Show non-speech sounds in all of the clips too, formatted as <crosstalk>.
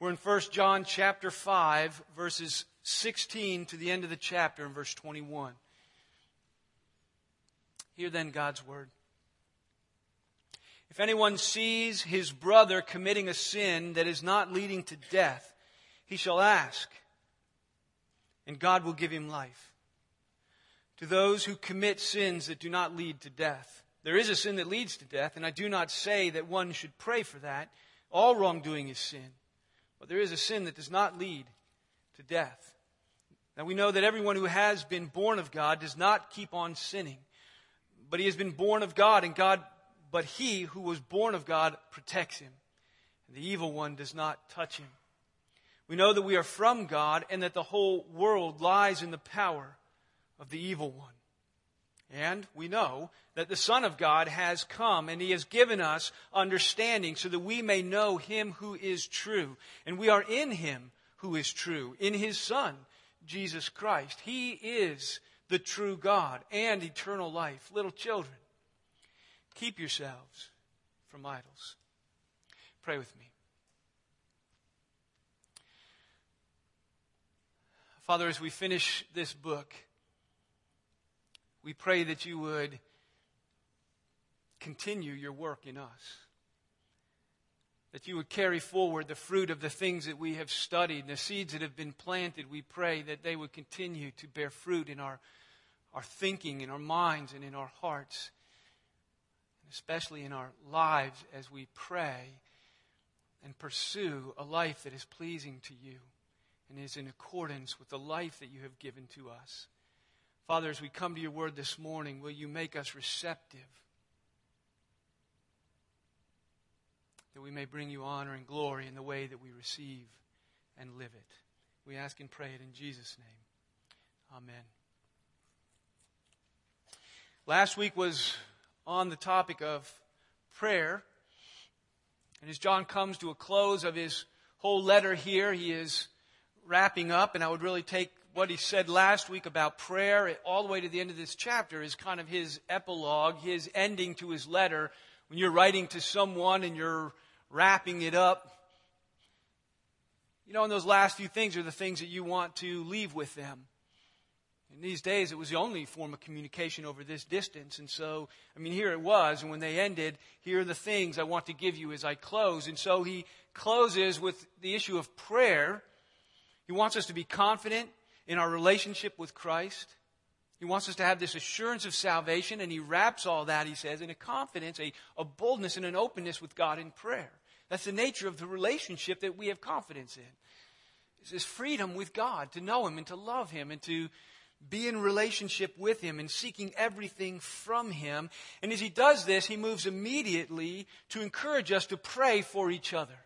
We're in 1 John chapter 5, verses 16 to the end of the chapter in verse 21. Hear then God's word. If anyone sees his brother committing a sin that is not leading to death, he shall ask, and God will give him life. To those who commit sins that do not lead to death, there is a sin that leads to death, and I do not say that one should pray for that. All wrongdoing is sin. But there is a sin that does not lead to death. Now we know that everyone who has been born of God does not keep on sinning. But he has been born of God, and God, but he who was born of God protects him. And the evil one does not touch him. We know that we are from God and that the whole world lies in the power of the evil one. And we know that the Son of God has come and He has given us understanding so that we may know Him who is true. And we are in Him who is true, in His Son, Jesus Christ. He is the true God and eternal life. Little children, keep yourselves from idols. Pray with me. Father, as we finish this book, we pray that you would continue your work in us. That you would carry forward the fruit of the things that we have studied, the seeds that have been planted. We pray that they would continue to bear fruit in our, our thinking, in our minds, and in our hearts, and especially in our lives as we pray and pursue a life that is pleasing to you and is in accordance with the life that you have given to us. Father, as we come to your word this morning, will you make us receptive? That we may bring you honor and glory in the way that we receive and live it. We ask and pray it in Jesus' name. Amen. Last week was on the topic of prayer. And as John comes to a close of his whole letter here, he is wrapping up, and I would really take what he said last week about prayer all the way to the end of this chapter is kind of his epilogue, his ending to his letter. When you're writing to someone and you're wrapping it up, you know, and those last few things are the things that you want to leave with them. In these days, it was the only form of communication over this distance. And so, I mean, here it was. And when they ended, here are the things I want to give you as I close. And so he closes with the issue of prayer. He wants us to be confident in our relationship with Christ. He wants us to have this assurance of salvation, and he wraps all that, he says, in a confidence, a, a boldness, and an openness with God in prayer. That's the nature of the relationship that we have confidence in. It's this freedom with God to know Him and to love Him and to be in relationship with Him and seeking everything from Him. And as He does this, He moves immediately to encourage us to pray for each other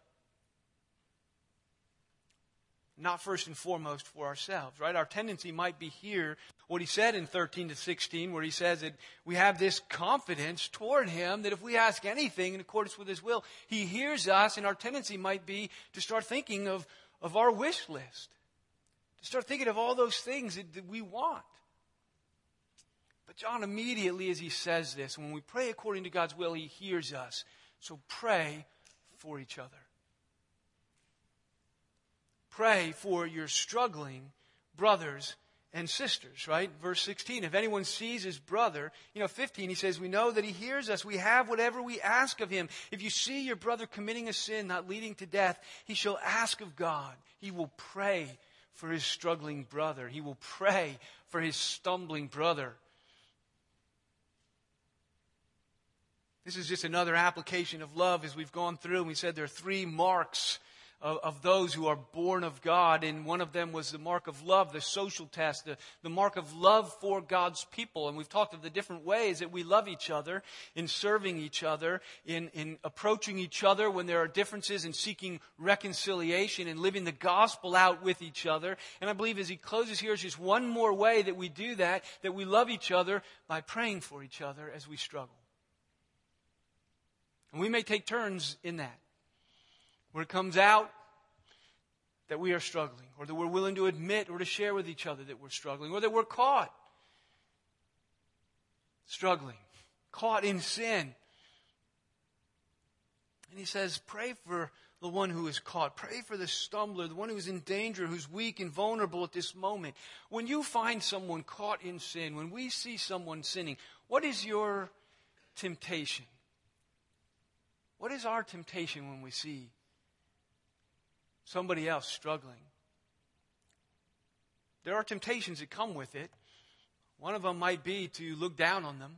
not first and foremost for ourselves, right? Our tendency might be here, what he said in 13 to 16, where he says that we have this confidence toward him that if we ask anything in accordance with his will, he hears us, and our tendency might be to start thinking of, of our wish list, to start thinking of all those things that, that we want. But John immediately, as he says this, when we pray according to God's will, he hears us. So pray for each other. Pray for your struggling brothers and sisters, right? Verse 16, if anyone sees his brother, you know, 15, he says, we know that he hears us. We have whatever we ask of him. If you see your brother committing a sin not leading to death, he shall ask of God. He will pray for his struggling brother. He will pray for his stumbling brother. This is just another application of love as we've gone through. And we said there are three marks of, of, those who are born of God. And one of them was the mark of love, the social test, the, the mark of love for God's people. And we've talked of the different ways that we love each other in serving each other, in, in approaching each other when there are differences, in seeking reconciliation and living the gospel out with each other. And I believe as he closes here is just one more way that we do that, that we love each other by praying for each other as we struggle. And we may take turns in that where it comes out that we are struggling, or that we're willing to admit or to share with each other that we're struggling, or that we're caught struggling, caught in sin. And he says, pray for the one who is caught. Pray for the stumbler, the one who is in danger, who's weak and vulnerable at this moment. When you find someone caught in sin, when we see someone sinning, what is your temptation? What is our temptation when we see somebody else struggling? There are temptations that come with it. One of them might be to look down on them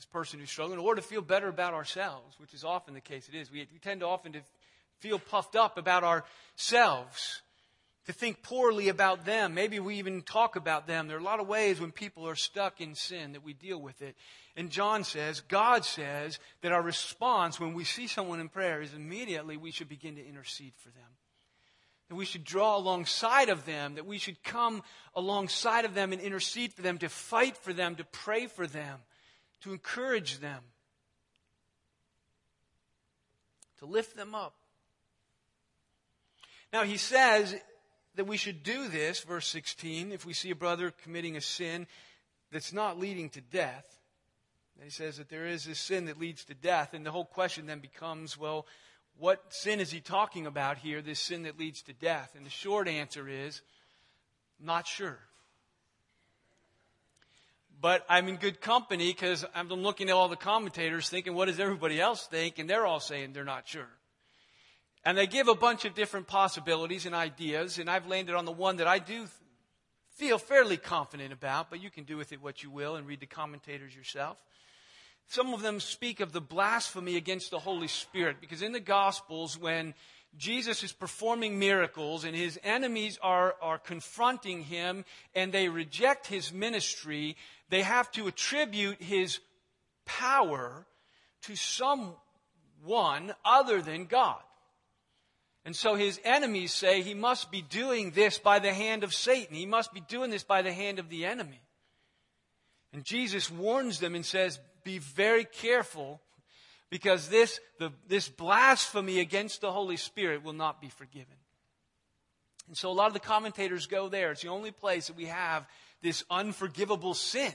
this person who's struggling, or to feel better about ourselves, which is often the case. It is. We, we tend to often to feel puffed up about ourselves, to think poorly about them. Maybe we even talk about them. There are a lot of ways when people are stuck in sin that we deal with it. And John says, God says that our response when we see someone in prayer is immediately we should begin to intercede for them. That we should draw alongside of them, that we should come alongside of them and intercede for them, to fight for them, to pray for them to encourage them, to lift them up. Now, he says that we should do this, verse 16, if we see a brother committing a sin that's not leading to death. He says that there is this sin that leads to death, and the whole question then becomes well, what sin is he talking about here, this sin that leads to death? And the short answer is, not sure but I'm in good company because I'm looking at all the commentators thinking, what does everybody else think? And they're all saying they're not sure. And they give a bunch of different possibilities and ideas, and I've landed on the one that I do feel fairly confident about, but you can do with it what you will and read the commentators yourself. Some of them speak of the blasphemy against the Holy Spirit, because in the Gospels, when Jesus is performing miracles and his enemies are, are confronting him and they reject his ministry, they have to attribute his power to someone other than God. And so his enemies say he must be doing this by the hand of Satan. He must be doing this by the hand of the enemy. And Jesus warns them and says, be very careful because this, the, this blasphemy against the Holy Spirit will not be forgiven. And so a lot of the commentators go there. It's the only place that we have this unforgivable sin.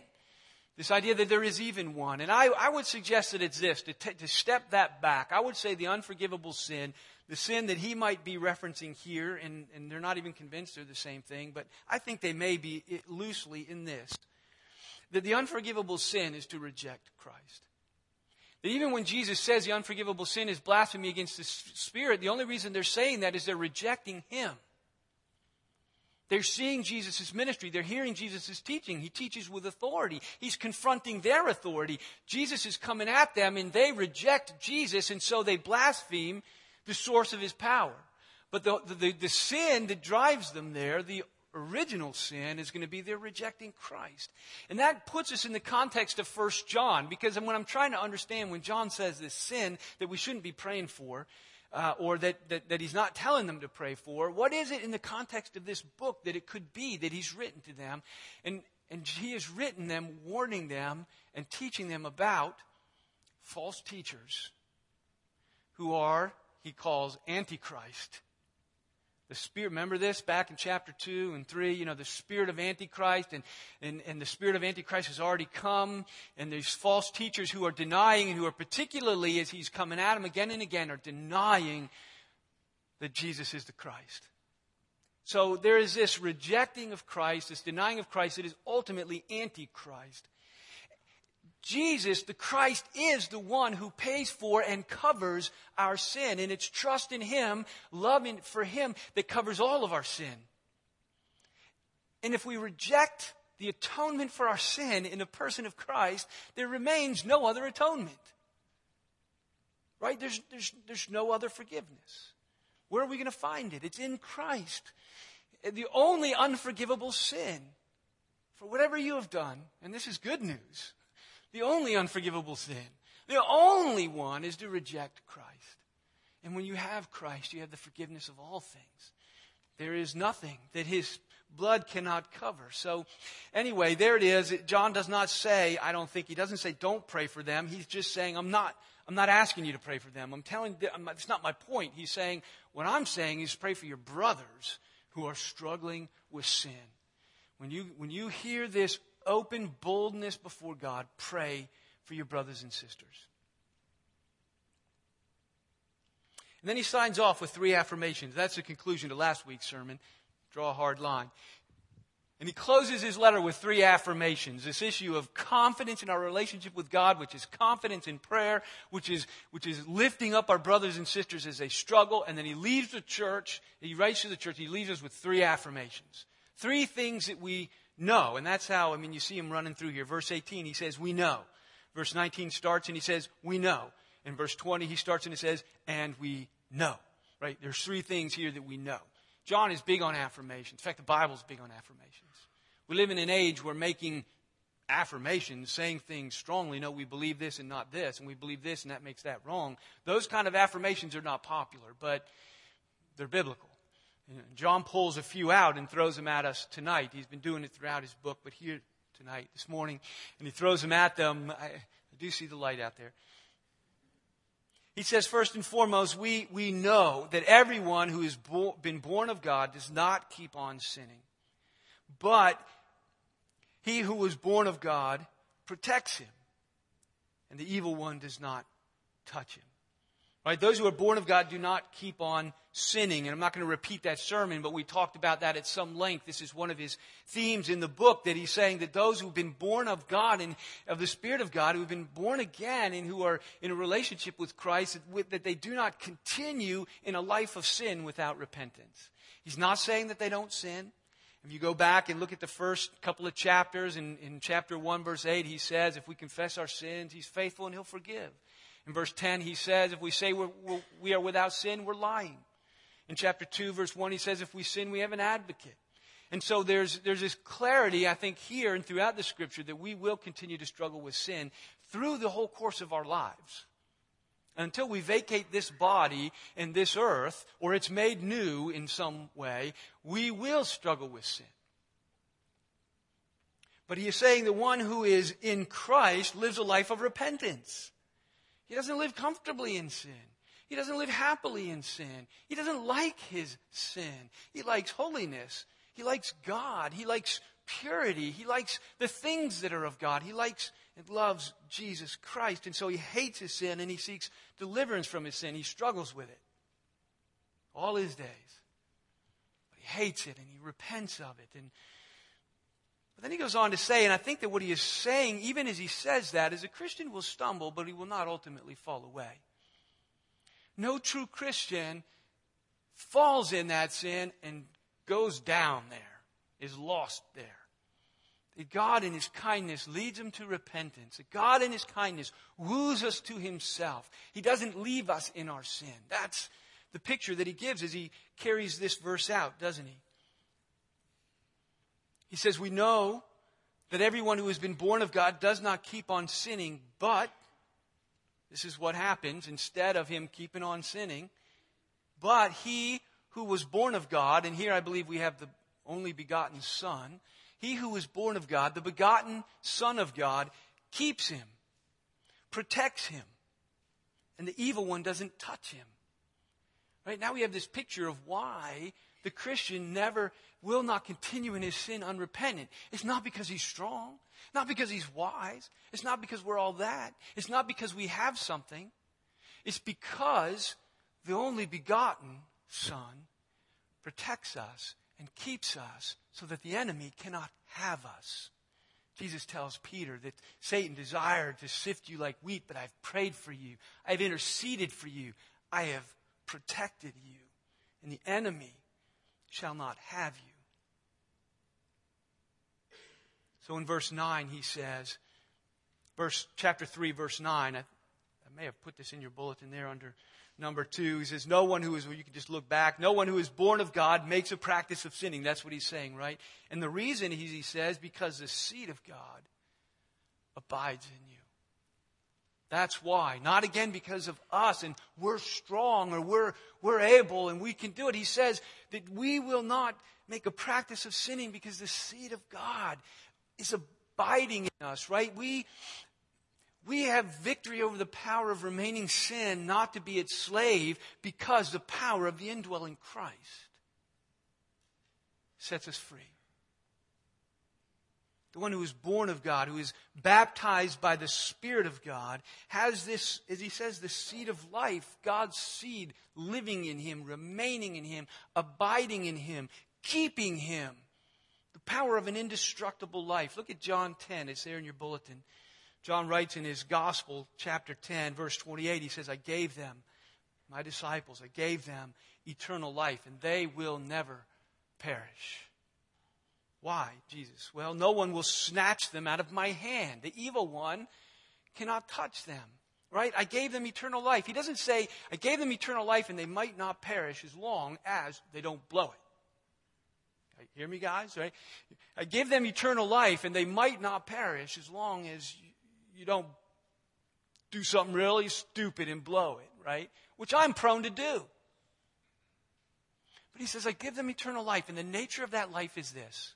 This idea that there is even one. And I, I would suggest that it's this, to, t- to step that back. I would say the unforgivable sin, the sin that he might be referencing here, and, and they're not even convinced they're the same thing, but I think they may be loosely in this. That the unforgivable sin is to reject Christ. That even when Jesus says the unforgivable sin is blasphemy against the Spirit, the only reason they're saying that is they're rejecting Him. They're seeing Jesus' ministry. They're hearing Jesus' teaching. He teaches with authority. He's confronting their authority. Jesus is coming at them and they reject Jesus and so they blaspheme the source of his power. But the, the, the sin that drives them there, the original sin, is going to be their rejecting Christ. And that puts us in the context of 1 John because when I'm trying to understand when John says this sin that we shouldn't be praying for, uh, or that, that, that he's not telling them to pray for. What is it in the context of this book that it could be that he's written to them? And, and he has written them, warning them, and teaching them about false teachers who are, he calls, Antichrist. The spirit, remember this back in chapter 2 and 3, you know, the spirit of Antichrist and, and, and the spirit of Antichrist has already come and these false teachers who are denying and who are particularly as he's coming at them again and again are denying that Jesus is the Christ. So there is this rejecting of Christ, this denying of Christ that is ultimately Antichrist. Jesus, the Christ, is the one who pays for and covers our sin. And it's trust in Him, loving for Him, that covers all of our sin. And if we reject the atonement for our sin in the person of Christ, there remains no other atonement. Right? There's, there's, there's no other forgiveness. Where are we going to find it? It's in Christ. The only unforgivable sin for whatever you have done, and this is good news the only unforgivable sin. The only one is to reject Christ. And when you have Christ, you have the forgiveness of all things. There is nothing that his blood cannot cover. So, anyway, there it is. John does not say, I don't think, he doesn't say, don't pray for them. He's just saying, I'm not, I'm not asking you to pray for them. I'm telling, it's not my point. He's saying, what I'm saying is pray for your brothers who are struggling with sin. When you, when you hear this open boldness before God, pray for your brothers and sisters. And then he signs off with three affirmations. That's the conclusion to last week's sermon. Draw a hard line. And he closes his letter with three affirmations. This issue of confidence in our relationship with God, which is confidence in prayer, which is, which is lifting up our brothers and sisters as they struggle. And then he leaves the church, he writes to the church, he leaves us with three affirmations. Three things that we know. And that's how, I mean, you see him running through here. Verse 18, he says, we know. Verse 19 starts and he says, we know. In verse 20, he starts and he says, and we know. Right? There's three things here that we know. John is big on affirmations. In fact, the Bible's big on affirmations. We live in an age where making affirmations, saying things strongly, no, we believe this and not this, and we believe this and that makes that wrong. Those kind of affirmations are not popular, but they're biblical. John pulls a few out and throws them at us tonight. He's been doing it throughout his book, but here tonight, this morning, and he throws them at them. I, I do see the light out there. He says, first and foremost, we, we know that everyone who has bo- been born of God does not keep on sinning. But he who was born of God protects him, and the evil one does not touch him. Right? Those who are born of God do not keep on sinning. And I'm not going to repeat that sermon, but we talked about that at some length. This is one of his themes in the book that he's saying that those who've been born of God and of the Spirit of God, who've been born again and who are in a relationship with Christ, that they do not continue in a life of sin without repentance. He's not saying that they don't sin. If you go back and look at the first couple of chapters, in, in chapter 1, verse 8, he says, if we confess our sins, he's faithful and he'll forgive. In verse 10, he says, if we say we're, we're, we are without sin, we're lying. In chapter 2, verse 1, he says, if we sin, we have an advocate. And so there's, there's this clarity, I think, here and throughout the scripture that we will continue to struggle with sin through the whole course of our lives. Until we vacate this body and this earth, or it's made new in some way, we will struggle with sin. But he is saying the one who is in Christ lives a life of repentance. He doesn't live comfortably in sin. He doesn't live happily in sin. He doesn't like his sin. He likes holiness. He likes God. He likes purity. He likes the things that are of God. He likes and loves Jesus Christ. And so he hates his sin and he seeks deliverance from his sin. He struggles with it all his days. But he hates it and he repents of it. And but then he goes on to say, and I think that what he is saying, even as he says that, is a Christian will stumble, but he will not ultimately fall away. No true Christian falls in that sin and goes down there, is lost there. God in His kindness leads him to repentance. God in His kindness woos us to Himself. He doesn't leave us in our sin. That's the picture that He gives as He carries this verse out, doesn't He? He says, We know that everyone who has been born of God does not keep on sinning, but this is what happens instead of him keeping on sinning. But he who was born of God, and here I believe we have the only begotten Son, he who was born of God, the begotten Son of God, keeps him, protects him, and the evil one doesn't touch him. Right now we have this picture of why the Christian never will not continue in his sin unrepentant. It's not because he's strong, not because he's wise, it's not because we're all that, it's not because we have something. It's because the only begotten Son protects us and keeps us so that the enemy cannot have us. Jesus tells Peter that Satan desired to sift you like wheat, but I've prayed for you. I've interceded for you. I have protected you. And the enemy shall not have you. So in verse 9, he says, verse, chapter 3, verse 9, I, I may have put this in your bulletin there under number 2. He says, No one who is, well, you can just look back, no one who is born of God makes a practice of sinning. That's what he's saying, right? And the reason he, he says, because the seed of God abides in you. That's why. Not again because of us and we're strong or we're, we're able and we can do it. He says that we will not make a practice of sinning because the seed of God is abiding in us, right? We, we have victory over the power of remaining sin, not to be its slave, because the power of the indwelling Christ sets us free. the one who is born of God, who is baptized by the Spirit of God, has this, as he says, the seed of life, God's seed living in him, remaining in him, abiding in him, keeping him. Power of an indestructible life. Look at John 10. It's there in your bulletin. John writes in his Gospel, chapter 10, verse 28, he says, I gave them, my disciples, I gave them eternal life, and they will never perish. Why, Jesus? Well, no one will snatch them out of my hand. The evil one cannot touch them. Right? I gave them eternal life. He doesn't say, I gave them eternal life and they might not perish as long as they don't blow it. Hear me, guys? Right? I give them eternal life and they might not perish as long as you don't do something really stupid and blow it, right? Which I'm prone to do. But he says, I give them eternal life, and the nature of that life is this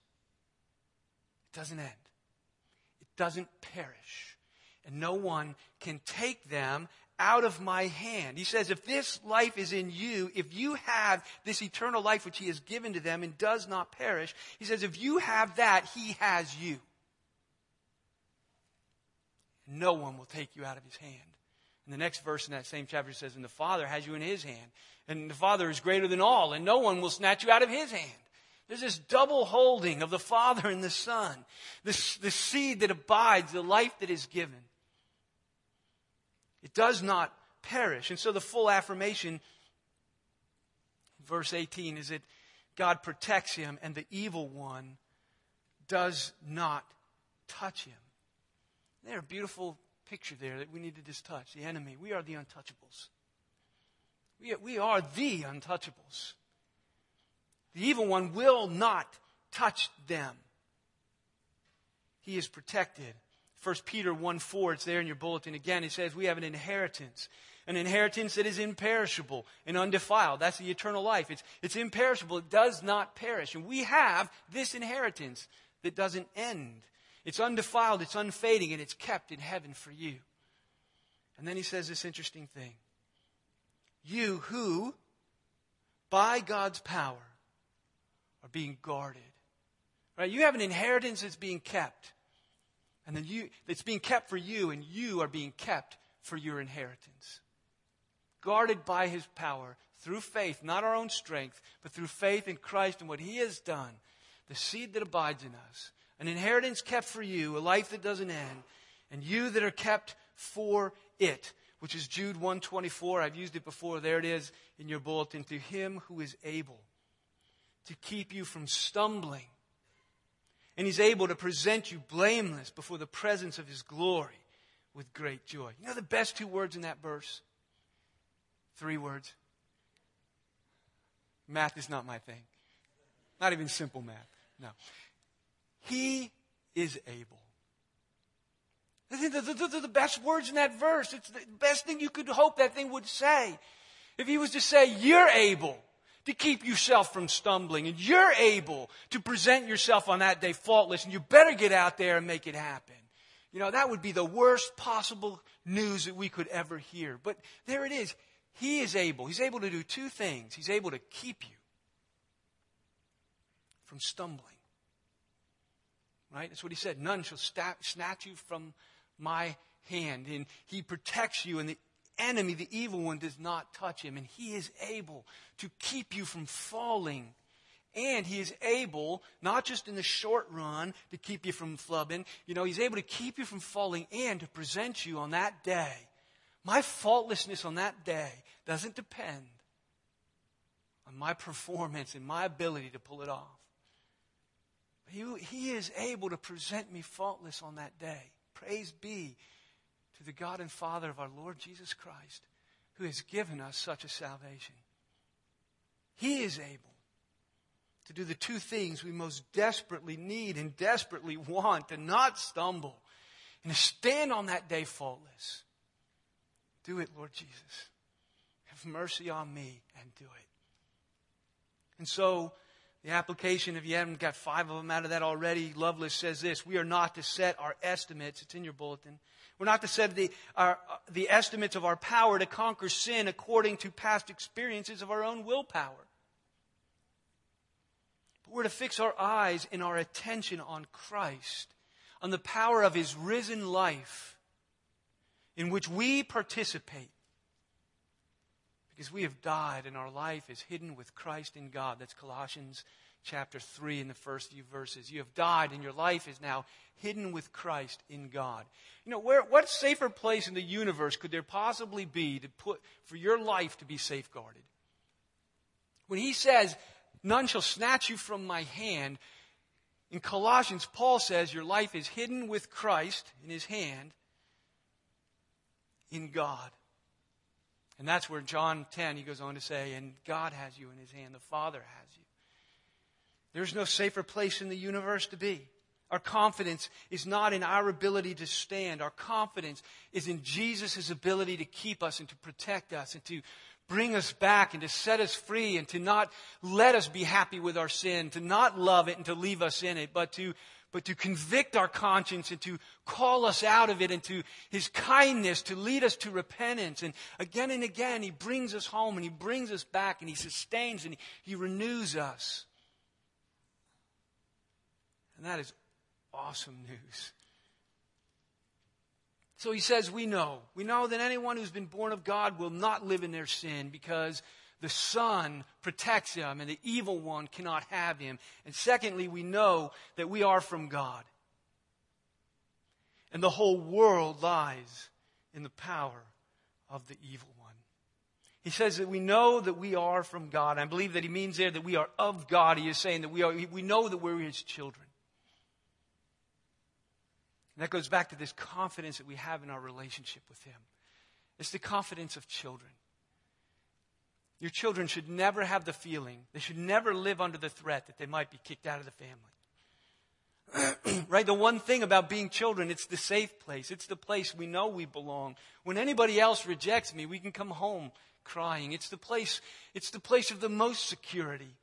it doesn't end, it doesn't perish. And no one can take them out of my hand. He says, if this life is in you, if you have this eternal life which he has given to them and does not perish, he says, if you have that, he has you. No one will take you out of his hand. And the next verse in that same chapter says, and the Father has you in his hand. And the Father is greater than all, and no one will snatch you out of his hand. There's this double holding of the Father and the Son, this, the seed that abides, the life that is given. It does not perish. And so the full affirmation, verse 18, is that God protects him and the evil one does not touch him. There's a beautiful picture there that we need to just touch. The enemy. We are the untouchables. We are, we are the untouchables. The evil one will not touch them. He is protected. 1 Peter 1 4, it's there in your bulletin again. It says, We have an inheritance, an inheritance that is imperishable and undefiled. That's the eternal life. It's, it's imperishable, it does not perish. And we have this inheritance that doesn't end. It's undefiled, it's unfading, and it's kept in heaven for you. And then he says this interesting thing You who, by God's power, are being guarded. Right? You have an inheritance that's being kept. And then you that's being kept for you, and you are being kept for your inheritance. Guarded by his power through faith, not our own strength, but through faith in Christ and what he has done, the seed that abides in us. An inheritance kept for you, a life that doesn't end, and you that are kept for it, which is Jude 124. I've used it before. There it is in your bulletin. To him who is able to keep you from stumbling. And he's able to present you blameless before the presence of his glory with great joy. You know the best two words in that verse? Three words. Math is not my thing. Not even simple math. No. He is able. Those are the best words in that verse. It's the best thing you could hope that thing would say. If he was to say, You're able to keep yourself from stumbling. And you're able to present yourself on that day faultless, and you better get out there and make it happen. You know, that would be the worst possible news that we could ever hear. But there it is. He is able. He's able to do two things. He's able to keep you from stumbling. Right? That's what he said. None shall snatch you from my hand. And he protects you, and the enemy, the evil one, does not touch him. And he is able to keep you from falling. And he is able, not just in the short run, to keep you from flubbing, you know, he's able to keep you from falling and to present you on that day. My faultlessness on that day doesn't depend on my performance and my ability to pull it off. He, he is able to present me faultless on that day. Praise be to the God and Father of our Lord Jesus Christ, who has given us such a salvation. He is able to do the two things we most desperately need and desperately want to not stumble and to stand on that day faultless. Do it, Lord Jesus. Have mercy on me and do it. And so, the application, if you haven't got five of them out of that already, Lovelace says this We are not to set our estimates, it's in your bulletin, we're not to set the, our, the estimates of our power to conquer sin according to past experiences of our own willpower. But we're to fix our eyes and our attention on Christ on the power of his risen life in which we participate because we have died and our life is hidden with Christ in God. That's Colossians chapter 3 in the first few verses. You have died and your life is now hidden with Christ in God. You know, where, what safer place in the universe could there possibly be to put, for your life to be safeguarded? When he says, none shall snatch you from my hand, in Colossians, Paul says your life is hidden with Christ in his hand in God. And that's where John 10, he goes on to say, and God has you in his hand, the Father has you. There's no safer place in the universe to be. Our confidence is not in our ability to stand. Our confidence is in Jesus' ability to keep us and to protect us and to bring us back and to set us free and to not let us be happy with our sin, to not love it and to leave us in it, but to, but to convict our conscience and to call us out of it and to His kindness to lead us to repentance. And again and again, He brings us home and He brings us back and He sustains and He, he renews us. And that is awesome news. So he says, We know. We know that anyone who's been born of God will not live in their sin because the Son protects him and the evil one cannot have him. And secondly, we know that we are from God. And the whole world lies in the power of the evil one. He says that we know that we are from God. I believe that he means there that we are of God. He is saying that we, are, we know that we're his children. And that goes back to this confidence that we have in our relationship with Him. It's the confidence of children. Your children should never have the feeling, they should never live under the threat that they might be kicked out of the family. <clears throat> right? The one thing about being children, it's the safe place. It's the place we know we belong. When anybody else rejects me, we can come home crying. It's the place, it's the place of the most security.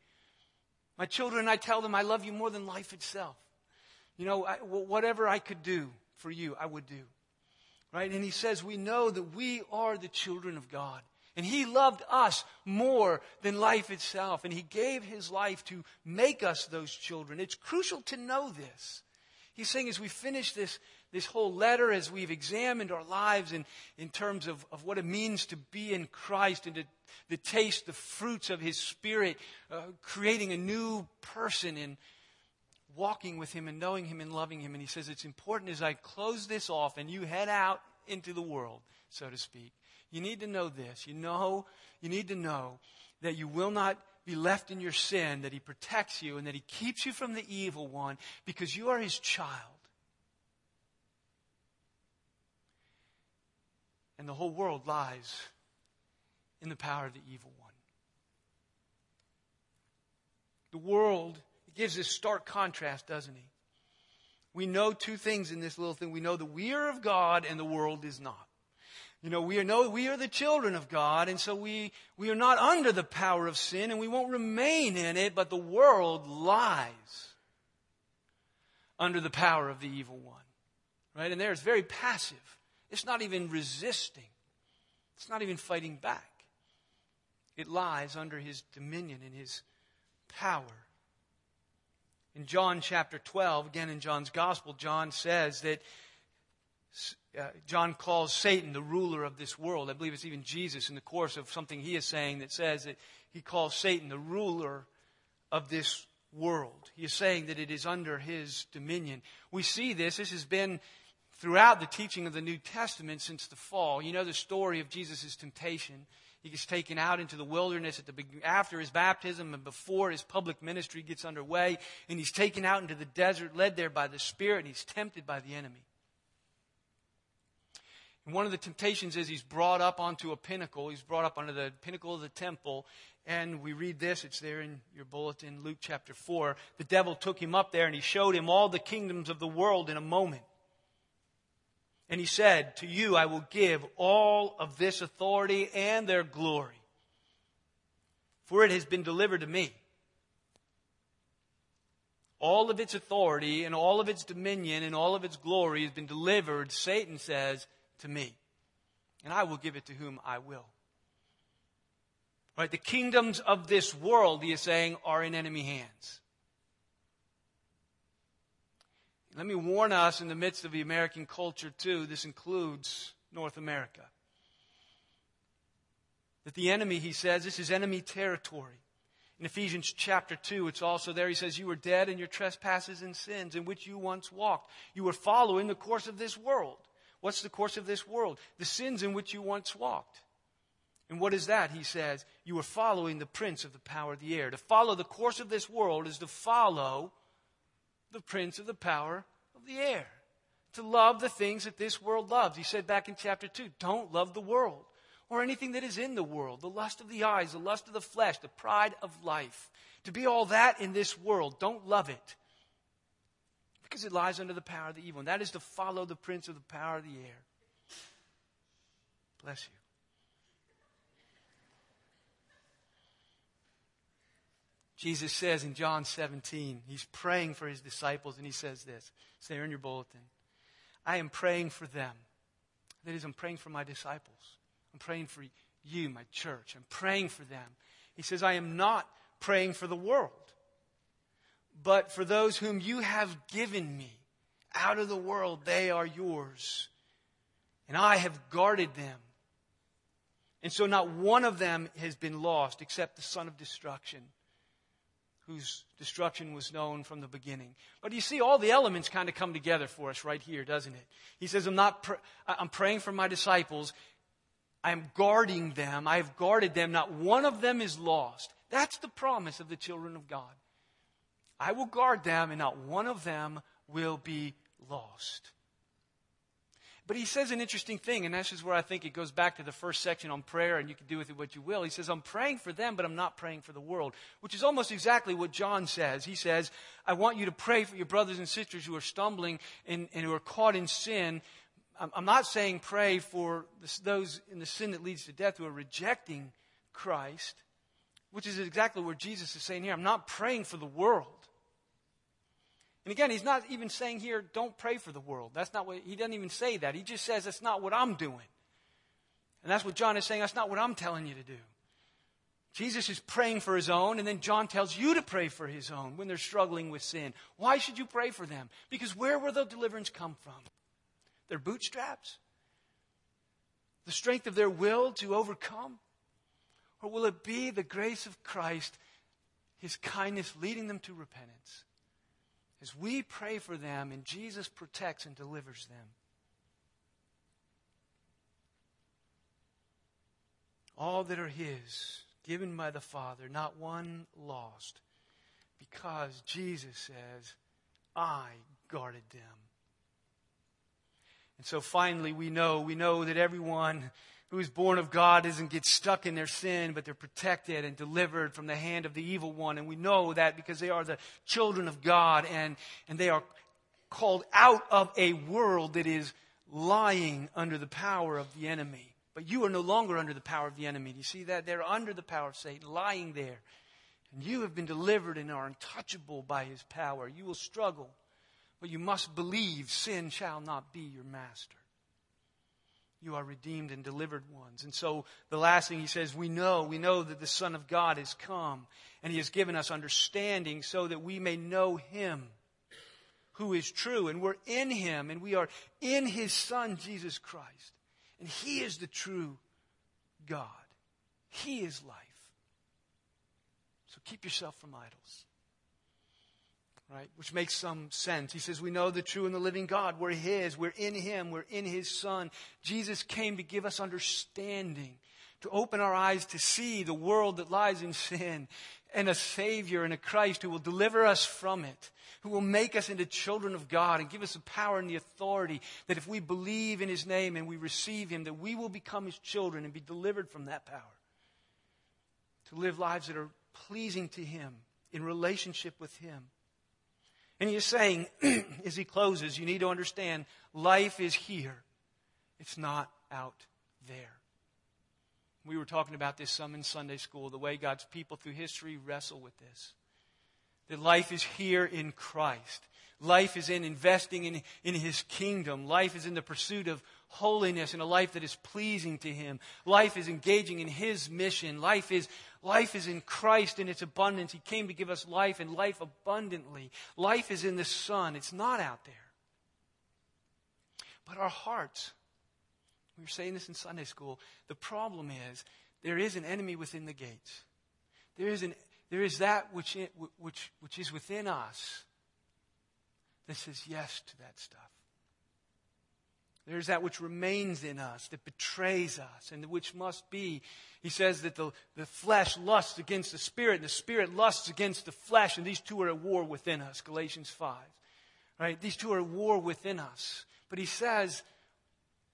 My children, I tell them I love you more than life itself. You know, I, whatever I could do for you, I would do. Right? And he says, we know that we are the children of God. And he loved us more than life itself. And he gave his life to make us those children. It's crucial to know this. He's saying as we finish this, this whole letter, as we've examined our lives in, in terms of, of what it means to be in Christ and to, to taste the fruits of his Spirit, uh, creating a new person in, walking with Him and knowing Him and loving Him. And He says, It's important as I close this off and you head out into the world, so to speak. You need to know this. You know, you need to know that you will not be left in your sin, that He protects you, and that He keeps you from the evil one because you are His child. And the whole world lies in the power of the evil one. The world gives this stark contrast, doesn't he? We know two things in this little thing. We know that we are of God and the world is not. You know, we are know we are the children of God, and so we, we are not under the power of sin and we won't remain in it, but the world lies under the power of the evil one. Right? And there it's very passive. It's not even resisting. It's not even fighting back. It lies under his dominion and his power. In John chapter 12, again in John's gospel, John says that uh, John calls Satan the ruler of this world. I believe it's even Jesus in the course of something he is saying that says that he calls Satan the ruler of this world. He is saying that it is under his dominion. We see this. This has been throughout the teaching of the New Testament since the fall. You know the story of Jesus' temptation. He gets taken out into the wilderness the, after his baptism and before his public ministry gets underway. And he's taken out into the desert, led there by the Spirit, and he's tempted by the enemy. And one of the temptations is he's brought up onto a pinnacle. He's brought up onto the pinnacle of the temple. And we read this, it's there in your bulletin, Luke chapter 4. The devil took him up there and he showed him all the kingdoms of the world in a moment. And he said, To you I will give all of this authority and their glory, for it has been delivered to me. All of its authority and all of its dominion and all of its glory has been delivered, Satan says, to me. And I will give it to whom I will. Right? The kingdoms of this world, he is saying, are in enemy hands. Let me warn us in the midst of the American culture, too, this includes North America. That the enemy, he says, this is enemy territory. In Ephesians chapter 2, it's also there. He says, You were dead in your trespasses and sins in which you once walked. You were following the course of this world. What's the course of this world? The sins in which you once walked. And what is that? He says, You were following the prince of the power of the air. To follow the course of this world is to follow the prince of the power of the air. To love the things that this world loves. He said back in chapter 2, Don't love the world or anything that is in the world the lust of the eyes, the lust of the flesh, the pride of life. To be all that in this world, don't love it because it lies under the power of the evil. And that is to follow the prince of the power of the air. Bless you. Jesus says in John 17, he's praying for his disciples, and he says this. It's there in your bulletin. I am praying for them. That is, I'm praying for my disciples. I'm praying for you, my church. I'm praying for them. He says, I am not praying for the world, but for those whom you have given me. Out of the world, they are yours. And I have guarded them. And so not one of them has been lost except the son of destruction, whose destruction was known from the beginning. But you see, all the elements kind of come together for us right here, doesn't it? He says, I'm not, pr- I'm praying for my disciples I am guarding them. I have guarded them. Not one of them is lost. That's the promise of the children of God. I will guard them, and not one of them will be lost. But he says an interesting thing, and this is where I think it goes back to the first section on prayer, and you can do with it what you will. He says, I'm praying for them, but I'm not praying for the world, which is almost exactly what John says. He says, I want you to pray for your brothers and sisters who are stumbling and, and who are caught in sin, I'm not saying pray for those in the sin that leads to death who are rejecting Christ, which is exactly what Jesus is saying here. I'm not praying for the world. And again, he's not even saying here, don't pray for the world. That's not what, he doesn't even say that. He just says, that's not what I'm doing. And that's what John is saying, that's not what I'm telling you to do. Jesus is praying for his own, and then John tells you to pray for his own when they're struggling with sin. Why should you pray for them? Because where will the deliverance come from? their bootstraps? The strength of their will to overcome? Or will it be the grace of Christ, His kindness leading them to repentance? As we pray for them and Jesus protects and delivers them. All that are His, given by the Father, not one lost, because Jesus says, I guarded them. And so finally we know, we know that everyone who is born of God doesn't get stuck in their sin, but they're protected and delivered from the hand of the evil one. And we know that because they are the children of God and, and they are called out of a world that is lying under the power of the enemy. But you are no longer under the power of the enemy. Do you see that? They're under the power of Satan, lying there. And you have been delivered and are untouchable by his power. You will struggle but you must believe sin shall not be your master. You are redeemed and delivered ones. And so the last thing he says, we know, we know that the Son of God has come and he has given us understanding so that we may know him who is true. And we're in him and we are in his Son, Jesus Christ. And he is the true God. He is life. So keep yourself from idols right? Which makes some sense. He says, We know the true and the living God. We're His. We're in Him. We're in His Son. Jesus came to give us understanding, to open our eyes to see the world that lies in sin, and a Savior and a Christ who will deliver us from it, who will make us into children of God and give us the power and the authority that if we believe in His name and we receive Him, that we will become His children and be delivered from that power. To live lives that are pleasing to Him, in relationship with Him. And he is saying, <clears throat> as he closes, you need to understand life is here, it's not out there. We were talking about this some in Sunday school, the way God's people through history wrestle with this. That life is here in Christ. Life is in investing in, in His kingdom. Life is in the pursuit of holiness and a life that is pleasing to Him. Life is engaging in His mission. Life is Life is in Christ in its abundance. He came to give us life and life abundantly. Life is in the Son. It's not out there. But our hearts, we were saying this in Sunday school, the problem is there is an enemy within the gates. There is, an, there is that which, which, which is within us that says yes to that stuff. There's that which remains in us, that betrays us, and which must be. He says that the, the flesh lusts against the spirit, and the spirit lusts against the flesh, and these two are at war within us. Galatians 5. Right? These two are at war within us. But he says,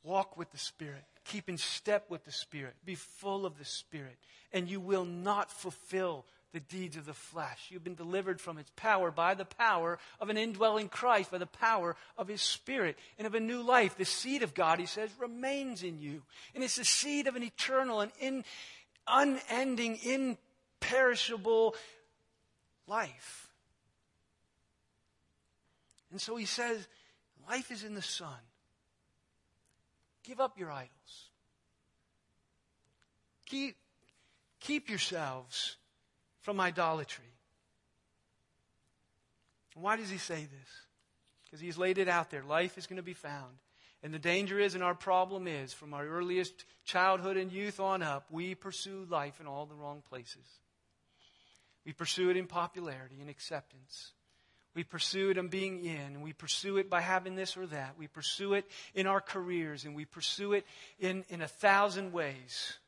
walk with the spirit, keep in step with the spirit, be full of the spirit, and you will not fulfill the deeds of the flesh. You've been delivered from its power by the power of an indwelling Christ, by the power of His Spirit, and of a new life. The seed of God, He says, remains in you. And it's the seed of an eternal and in, unending, imperishable life. And so He says, life is in the Son. Give up your idols. Keep, keep yourselves from idolatry. Why does he say this? Because he's laid it out there. Life is going to be found. And the danger is, and our problem is, from our earliest childhood and youth on up, we pursue life in all the wrong places. We pursue it in popularity and acceptance. We pursue it in being in. We pursue it by having this or that. We pursue it in our careers, and we pursue it in, in a thousand ways.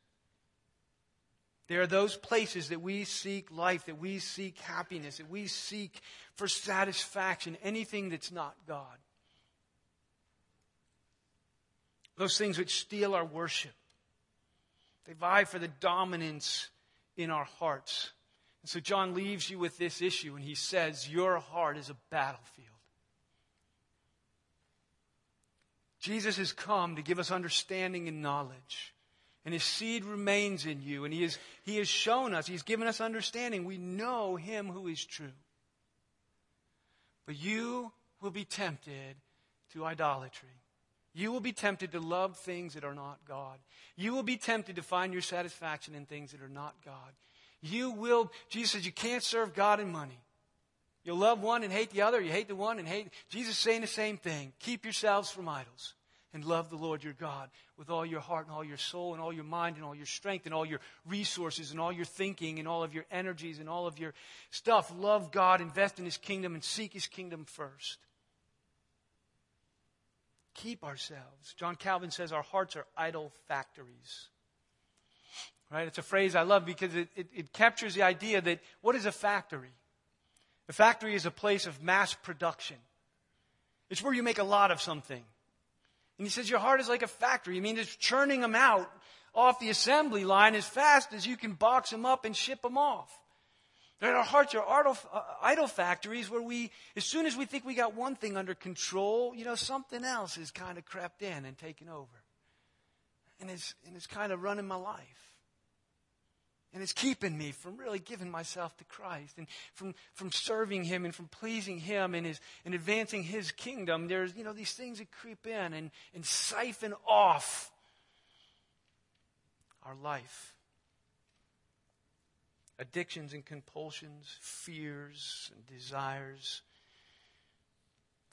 There are those places that we seek life, that we seek happiness, that we seek for satisfaction, anything that's not God. Those things which steal our worship. They vie for the dominance in our hearts. And so John leaves you with this issue and he says, Your heart is a battlefield. Jesus has come to give us understanding and knowledge and his seed remains in you. And he, is, he has shown us, he's given us understanding. We know him who is true. But you will be tempted to idolatry. You will be tempted to love things that are not God. You will be tempted to find your satisfaction in things that are not God. You will, Jesus says, you can't serve God and money. You'll love one and hate the other. You hate the one and hate. Jesus is saying the same thing. Keep yourselves from idols and love the Lord your God with all your heart and all your soul and all your mind and all your strength and all your resources and all your thinking and all of your energies and all of your stuff. Love God, invest in His kingdom, and seek His kingdom first. Keep ourselves. John Calvin says our hearts are idol factories. Right? It's a phrase I love because it, it, it captures the idea that what is a factory? A factory is a place of mass production. It's where you make a lot of something. And he says, Your heart is like a factory. I mean, it's churning them out off the assembly line as fast as you can box them up and ship them off. That our hearts are idol, uh, factories where we, as soon as we think we got one thing under control, you know, something else has kind of crept in and taken over. And it's, and it's kind of running my life. And it's keeping me from really giving myself to Christ and from, from serving Him and from pleasing Him and, his, and advancing His kingdom. There's, you know, these things that creep in and, and siphon off our life. Addictions and compulsions, fears and desires.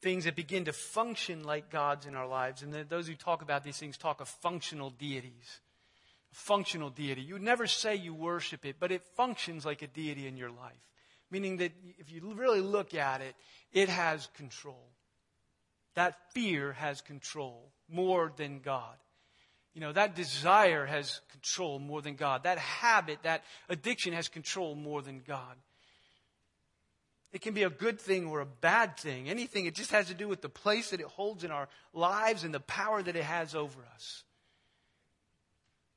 Things that begin to function like gods in our lives. And those who talk about these things talk of functional deities functional deity. You never say you worship it, but it functions like a deity in your life. Meaning that if you really look at it, it has control. That fear has control more than God. You know, that desire has control more than God. That habit, that addiction has control more than God. It can be a good thing or a bad thing. Anything, it just has to do with the place that it holds in our lives and the power that it has over us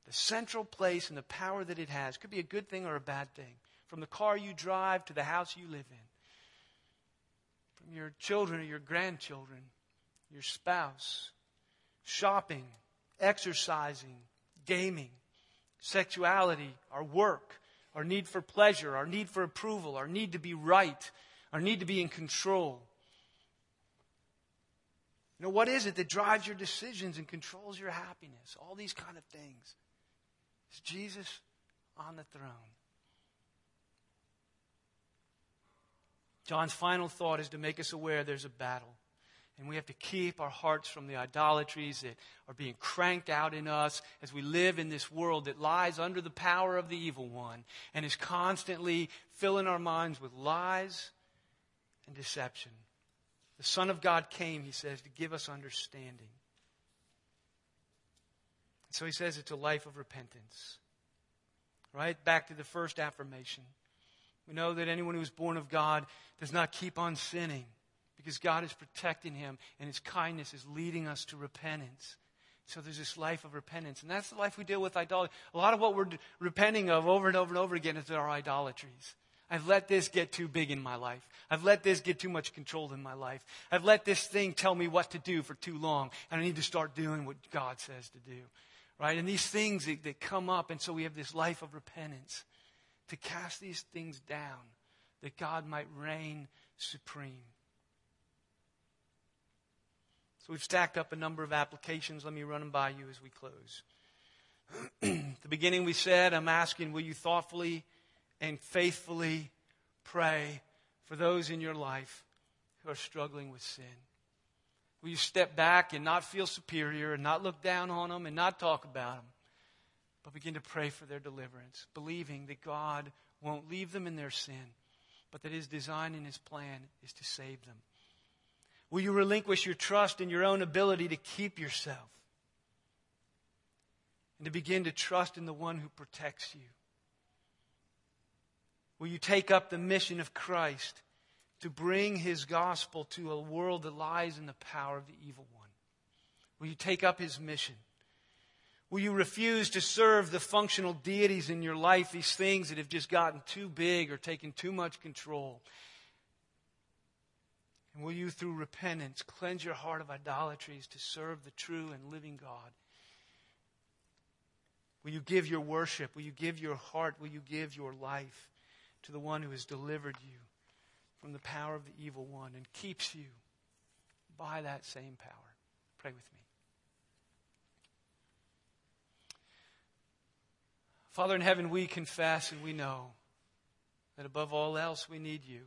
the central place and the power that it has. Could be a good thing or a bad thing. From the car you drive to the house you live in, from your children or your grandchildren, your spouse, shopping, exercising, gaming, sexuality, our work, our need for pleasure, our need for approval, our need to be right, our need to be in control. You know, what is it that drives your decisions and controls your happiness? All these kind of things. Is Jesus on the throne? John's final thought is to make us aware there's a battle. And we have to keep our hearts from the idolatries that are being cranked out in us as we live in this world that lies under the power of the evil one and is constantly filling our minds with lies and deception. The Son of God came, he says, to give us understanding. So he says it's a life of repentance. Right? Back to the first affirmation. We know that anyone who is born of God does not keep on sinning because God is protecting him and his kindness is leading us to repentance. So there's this life of repentance. And that's the life we deal with idolatry. A lot of what we're repenting of over and over and over again is our idolatries. I've let this get too big in my life. I've let this get too much control in my life. I've let this thing tell me what to do for too long. And I need to start doing what God says to do. Right? And these things that, that come up. And so we have this life of repentance to cast these things down that God might reign supreme. So we've stacked up a number of applications. Let me run them by you as we close. <clears throat> The beginning, we said, I'm asking, will you thoughtfully and faithfully pray for those in your life who are struggling with sin? Will you step back and not feel superior and not look down on them and not talk about them, but begin to pray for their deliverance, believing that God won't leave them in their sin, but that His design and His plan is to save them? Will you relinquish your trust in your own ability to keep yourself and to begin to trust in the one who protects you? Will you take up the mission of Christ to bring his gospel to a world that lies in the power of the evil one? Will you take up his mission? Will you refuse to serve the functional deities in your life, these things that have just gotten too big or taken too much control? And will you, through repentance, cleanse your heart of idolatries to serve the true and living God? Will you give your worship? Will you give your heart? Will you give your life to the one who has delivered you from the power of the evil one and keeps you by that same power? Pray with me. Father in heaven, we confess and we know that above all else we need you.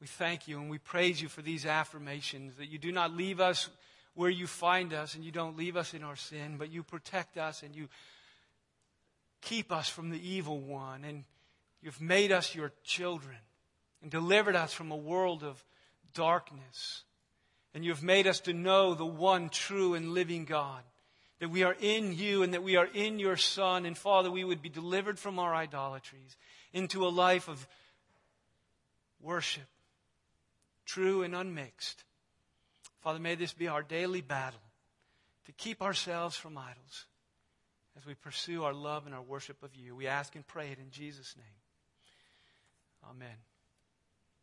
We thank you and we praise you for these affirmations that you do not leave us where you find us and you don't leave us in our sin, but you protect us and you keep us from the evil one. And you've made us your children and delivered us from a world of darkness. And you've made us to know the one true and living God. That we are in you and that we are in your Son. And Father, we would be delivered from our idolatries into a life of worship true and unmixed. Father, may this be our daily battle to keep ourselves from idols as we pursue our love and our worship of you. We ask and pray it in Jesus' name. Amen.